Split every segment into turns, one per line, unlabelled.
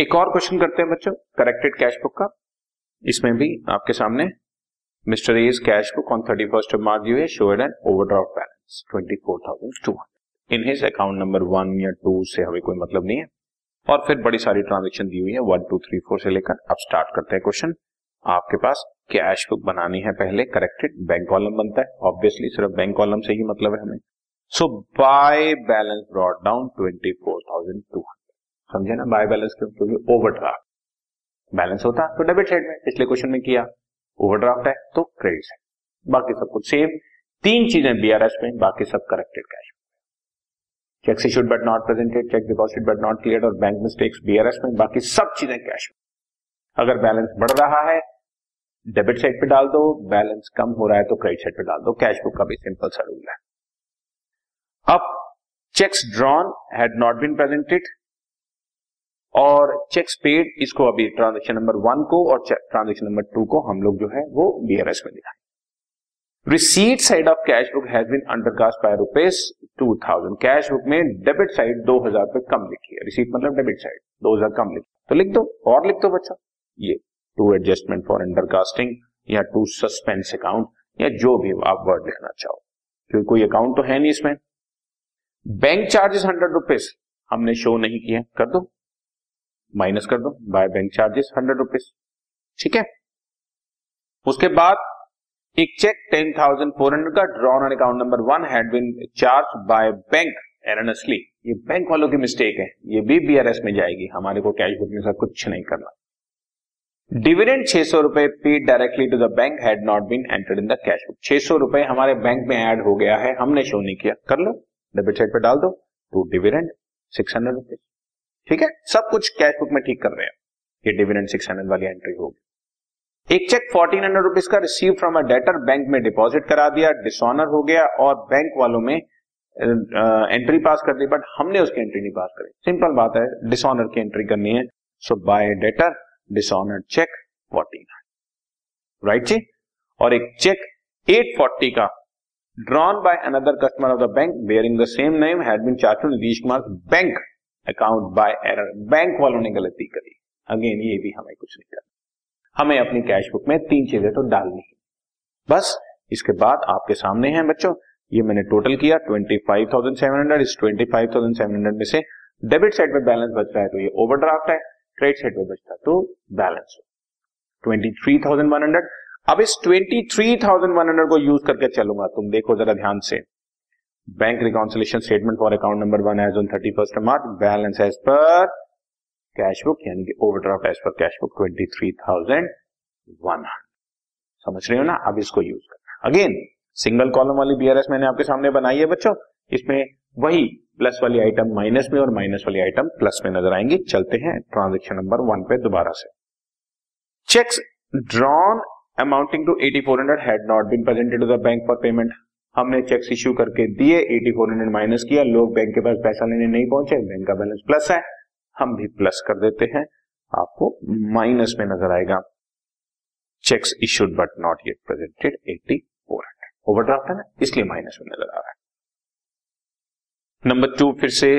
एक और क्वेश्चन करते हैं बच्चों करेक्टेड कैश बुक का। इसमें भी आपके सामने mister as cash book on thirty first of March you showed an overdraft balance twenty four thousand two hundred in his account number one या टू से हमें कोई मतलब नहीं है। और फिर बड़ी सारी ट्रांजेक्शन दी हुई है वन टू थ्री फोर से लेकर। अब स्टार्ट करते हैं क्वेश्चन आपके पास कैश बुक बनानी है पहले करेक्टेड बैंक कॉलम बनता है। ऑब्वियसली सिर्फ़ बैंक कॉलम से ही मतलब है हमें। So by balance brought down twenty four thousand two hundred समझे ना बाय बैलेंस क्यों क्योंकि ओवरड्राफ्ट बैलेंस होता तो डेबिट साइड में पिछले क्वेश्चन में किया ओवरड्राफ्ट है तो क्रेडिट साइड बाकी सब कुछ सेम तीन चीज़ें बीआरएस में, बाकी सब corrected cash cheque issued but not presented cheque deposit but not cleared और बैंक मिस्टेक्स बीआरएस में, बाकी सब चीज़ें कैश में। अगर बैलेंस बढ़ रहा है डेबिट साइड पे डाल दो बैलेंस कम हो रहा है तो क्रेडिट साइड पे डाल दो। कैश बुक का भी सिंपल सा रूल है। अब cheques drawn had not been presented और चेक्स पेड इसको अभी ट्रांजेक्शन नंबर वन को और ट्रांजेक्शन नंबर टू को हम लोग जो है वो बीआरएस में दिखाएँ receipt side of cash book has been by rupees two thousand cash book में डेबिट साइड दो हज़ार पे कम लिखी है। रिसीट मतलब डेबिट साइड दो हज़ार कम लिखी तो लिख दो, और लिख दो बच्चा। ये टू एडजस्टमेंट फॉर अंडरकास्टिंग या टू सस्पेंस अकाउंट या जो भी आप वर्ड लिखना चाहो। क्योंकि कोई अकाउंट तो है नहीं इसमें। बैंक चार्जेस हंड्रेड रुपीज़ हमने शो नहीं किया कर दो। माइनस कर दो, by bank charges hundred rupees ठीक है? उसके बाद एक cheque ten thousand four hundred का drawn on account number one had been charge by bank erroneously ये बैंक वालों की मिस्टेक है। ये भी बीआरएस में जाएगी। हमारे को कैश बुक में से कुछ नहीं करना। डिविडेंड छह सौ रुपए paid directly to the bank had not been entered in the cash book छह सौ रुपए हमारे बैंक में ऐड हो गया है। हमने शो नहीं किया। कर लो। डेबिट साइड पे डाल दो। To dividend six hundred rupees ठीक है? सब कुछ कैश बुक में ठीक कर रहे हैं। ये डिविडेंड सिक्स हंड्रेड वाली एंट्री होगी। एक चेक फोर्टीन हंड्रेड रुपीज़ का receive from a debtor bank में डिपॉजिट करा दिया डिसऑनर हो गया और बैंक वालों में एंट्री पास कर दी बट हमने उसकी एंट्री नहीं पास करी। सिंपल बात है डिसऑनर की एंट्री करनी है। So by debtor dishonour cheque fourteen right जी? और एक चेक एट फोर्टी का drawn by another customer of the bank bearing the same name had been charge to Nitish Kumar bank account by error bank वालों ने गलती करी। Again ये भी हमें कुछ नहीं करना। हमें अपनी कैश बुक में तीन चीज़ें तो डालनी है। बस, इसके बाद आपके सामने है बच्चों, ये मैंने टोटल किया twenty five thousand seven hundred इस twenty five thousand seven hundred में से डेबिट साइड पे बैलेंस बच रहा है तो ये ओवरड्राफ्ट है क्रेडिट साइड पे बचता है तो बैलेंस वन हंड्रेड अब इस twenty three thousand one hundred को यूज़ करके चलूँगा, तुम देखो जरा ध्यान से। Bank reconciliation statement for account number one as on thirty first March balance as पर कैश बुक यानी कि book twenty three thousand one hundred समझ रहे हो ना? अब इसको यूज़ करना। अगेन सिंगल कॉलम वाली बीआरएस मैंने आपके सामने बनाई है बच्चों। इसमें वही प्लस वाली आइटम माइनस में और माइनस वाली आइटम प्लस में नज़र आएँगी। चलते हैं ट्रांजेक्शन नंबर वन पे दोबारा से। Cheques drawn amounting to eighty four hundred had not been presented to the bank for payment हमने चेक्स इश्यू करके दिए एटी फोर हंड्रेड माइनस किया, लोग बैंक के पास पैसा लेने नहीं पहुँचे बैंक का बैलेंस प्लस है, हम भी प्लस कर देते हैं। आपको माइनस में नज़र आएगा। Cheques issued but not yet presented eighty four hundred overdraft है ना, इसलिए माइनस में नज़र आ रहा है। नंबर टू फिर से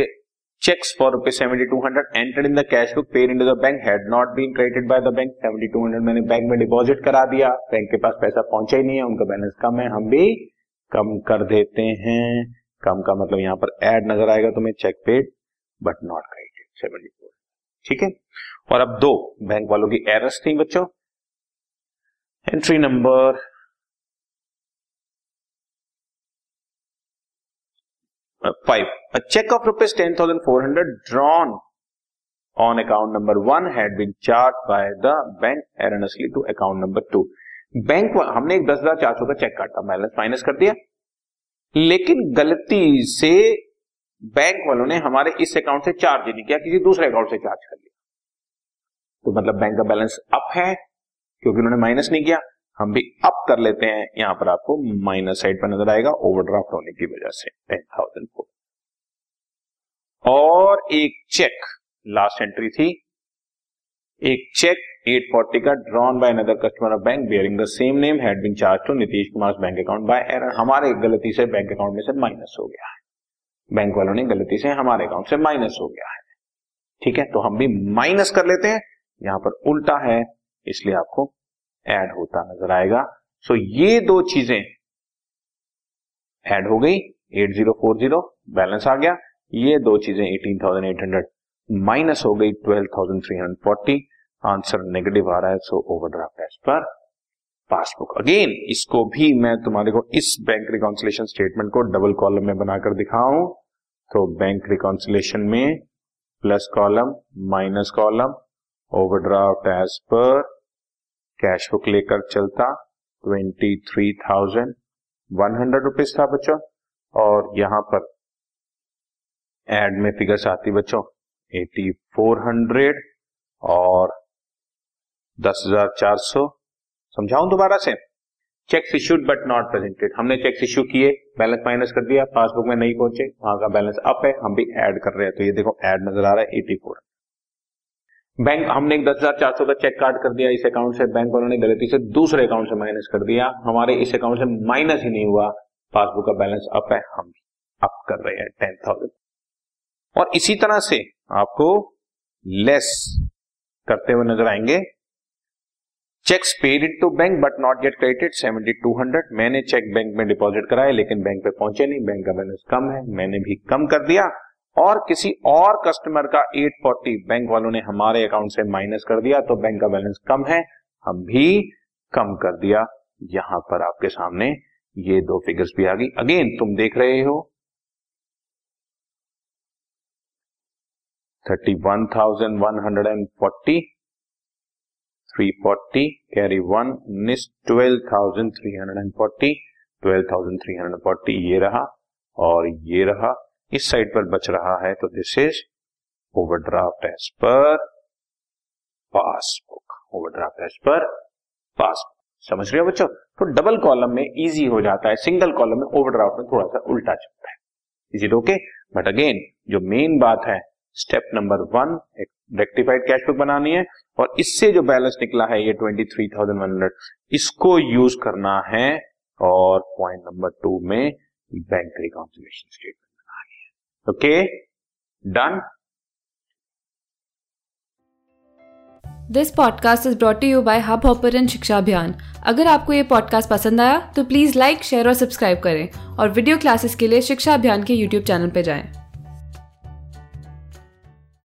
cheques for rupees seventy two hundred enter in the cash book paid in the bank had not been credited by the bank seventy two hundred मैंने बैंक में डिपॉजिट करा दिया बैंक के पास पैसा पहुँचा ही नहीं है, उनका बैलेंस कम है, हम भी कम कर देते हैं। कम का मतलब यहाँ पर एड नज़र आएगा तुम्हें cheque paid but not credited seventy four ठीक है? और अब दो बैंक वालों की एरर्स थी बच्चों। Entry number five a cheque of rupees ten thousand four hundred drawn on account number one had been charge by the bank erroneously to account number two bank हमने एक दस हज़ार चार सौ का चेक काटा बैलेंस माइनस कर दिया। लेकिन गलती से बैंक वालों ने हमारे इस अकाउंट से चार्ज नहीं किया, किसी दूसरे अकाउंट से चार्ज कर लिया तो मतलब बैंक का बैलेंस अप है, क्योंकि उन्होंने माइनस नहीं किया। हम भी अप कर लेते हैं, यहाँ पर आपको माइनस साइड पर नज़र आएगा ओवरड्राफ्ट होने की वजह से टेन थाउज़ेंड और एक चेक लास्ट एंट्री थी। एक चेक 840 का drawn by another customer of bank bearing the same name had been charge to Nitish Kumar bank account by error हमारे गलती से बैंक अकाउंट में से माइनस हो गया है। बैंक वालों ने गलती से हमारे अकाउंट से माइनस हो गया है। ठीक है? तो हम भी माइनस कर लेते हैं। यहाँ पर उल्टा है इसलिए आपको ऐड होता नज़र आएगा। सो ये दो चीज़ें ऐड हो गई। 8040 बैलेंस आ गया। ये दो चीज़ें 18,800 माइनस हो गई 12,340 आंसर नेगेटिव आ रहा है सो ओवरड्राफ्ट एज पर पासबुक अगेन इसको भी मैं तुम्हारे को इस बैंक रिकॉन्सिलेशन स्टेटमेंट को डबल कॉलम में बनाकर दिखाऊँ। तो बैंक रिकॉन्सिलेशन में plus column minus column overdraft as पर कैश बुक लेकर चलता twenty three thousand one hundred rupees था बच्चों। और यहाँ पर एड में फिगर्स आती बच्चों एटी फोर हंड्रेड और दस हज़ार चार सौ। समझाऊं दोबारा से? Cheques issued but not presented हमने चेक्स इश्यू किए बैलेंस माइनस कर दिया पासबुक में नहीं पहुँचे, वहाँ का बैलेंस अप है, हम भी ऐड कर रहे हैं। तो ये देखो ऐड नज़र आ रहा है एटी फोर बैंक हमने दस हज़ार चार सौ का चेक काट कर दिया इस अकाउंट से। बैंक वालों ने गलती से दूसरे अकाउंट से माइनस कर दिया। हमारे इस अकाउंट से माइनस ही नहीं हुआ। पासबुक का बैलेंस अप है, हम अप कर रहे हैं टेन थाउज़ेंड और इसी तरह से आपको लेस करते हुए नज़र आएँगे। Cheques paid into bank but not get credited seventy two hundred मैंने चेक बैंक में डिपॉजिट कराया, लेकिन बैंक पे पहुँचे नहीं। बैंक का बैलेंस कम है, मैंने भी कम कर दिया। और किसी और कस्टमर का 840 बैंक वालों ने हमारे अकाउंट से माइनस कर दिया तो बैंक का बैलेंस कम है। हम भी कम कर दिया। यहाँ पर आपके सामने ये दो फिगर्स भी आ गई। अगेन तुम देख रहे हो। Thirty one thousand one hundred and forty three forty carry one उन्नीस twelve thousand three hundred and forty twelve thousand three hundred forty ये रहा, और ये रहा, इस साइड पर बच रहा है तो दिस इज़ ओवरड्राफ्ट एज पर पासबुक ओवरड्राफ्ट एज पर पासबुक समझ रहे हो बच्चों? तो डबल कॉलम में इजी हो जाता है सिंगल कॉलम में ओवरड्राफ्ट में थोड़ा सा उल्टा चलता है। Is it okay but again जो मेन बात है स्टेप नंबर वन, एक रेक्टिफाइड कैश बुक बनानी है, और इससे जो बैलेंस निकला है ये twenty three thousand one hundred इसको यूज़ करना है, और पॉइंट नंबर टू में बैंक रिकॉन्सिलेशन स्टेटमेंट बनानी है। Okay done
this podcast is brought you by Hubhopper Shiksha Abhiyan अगर आपको ये पॉडकास्ट पसंद आया तो प्लीज़ लाइक शेयर और सब्सक्राइब करें, और वीडियो क्लासेस के लिए शिक्षा अभियान के यूट्यूब चैनल पर जाएँ।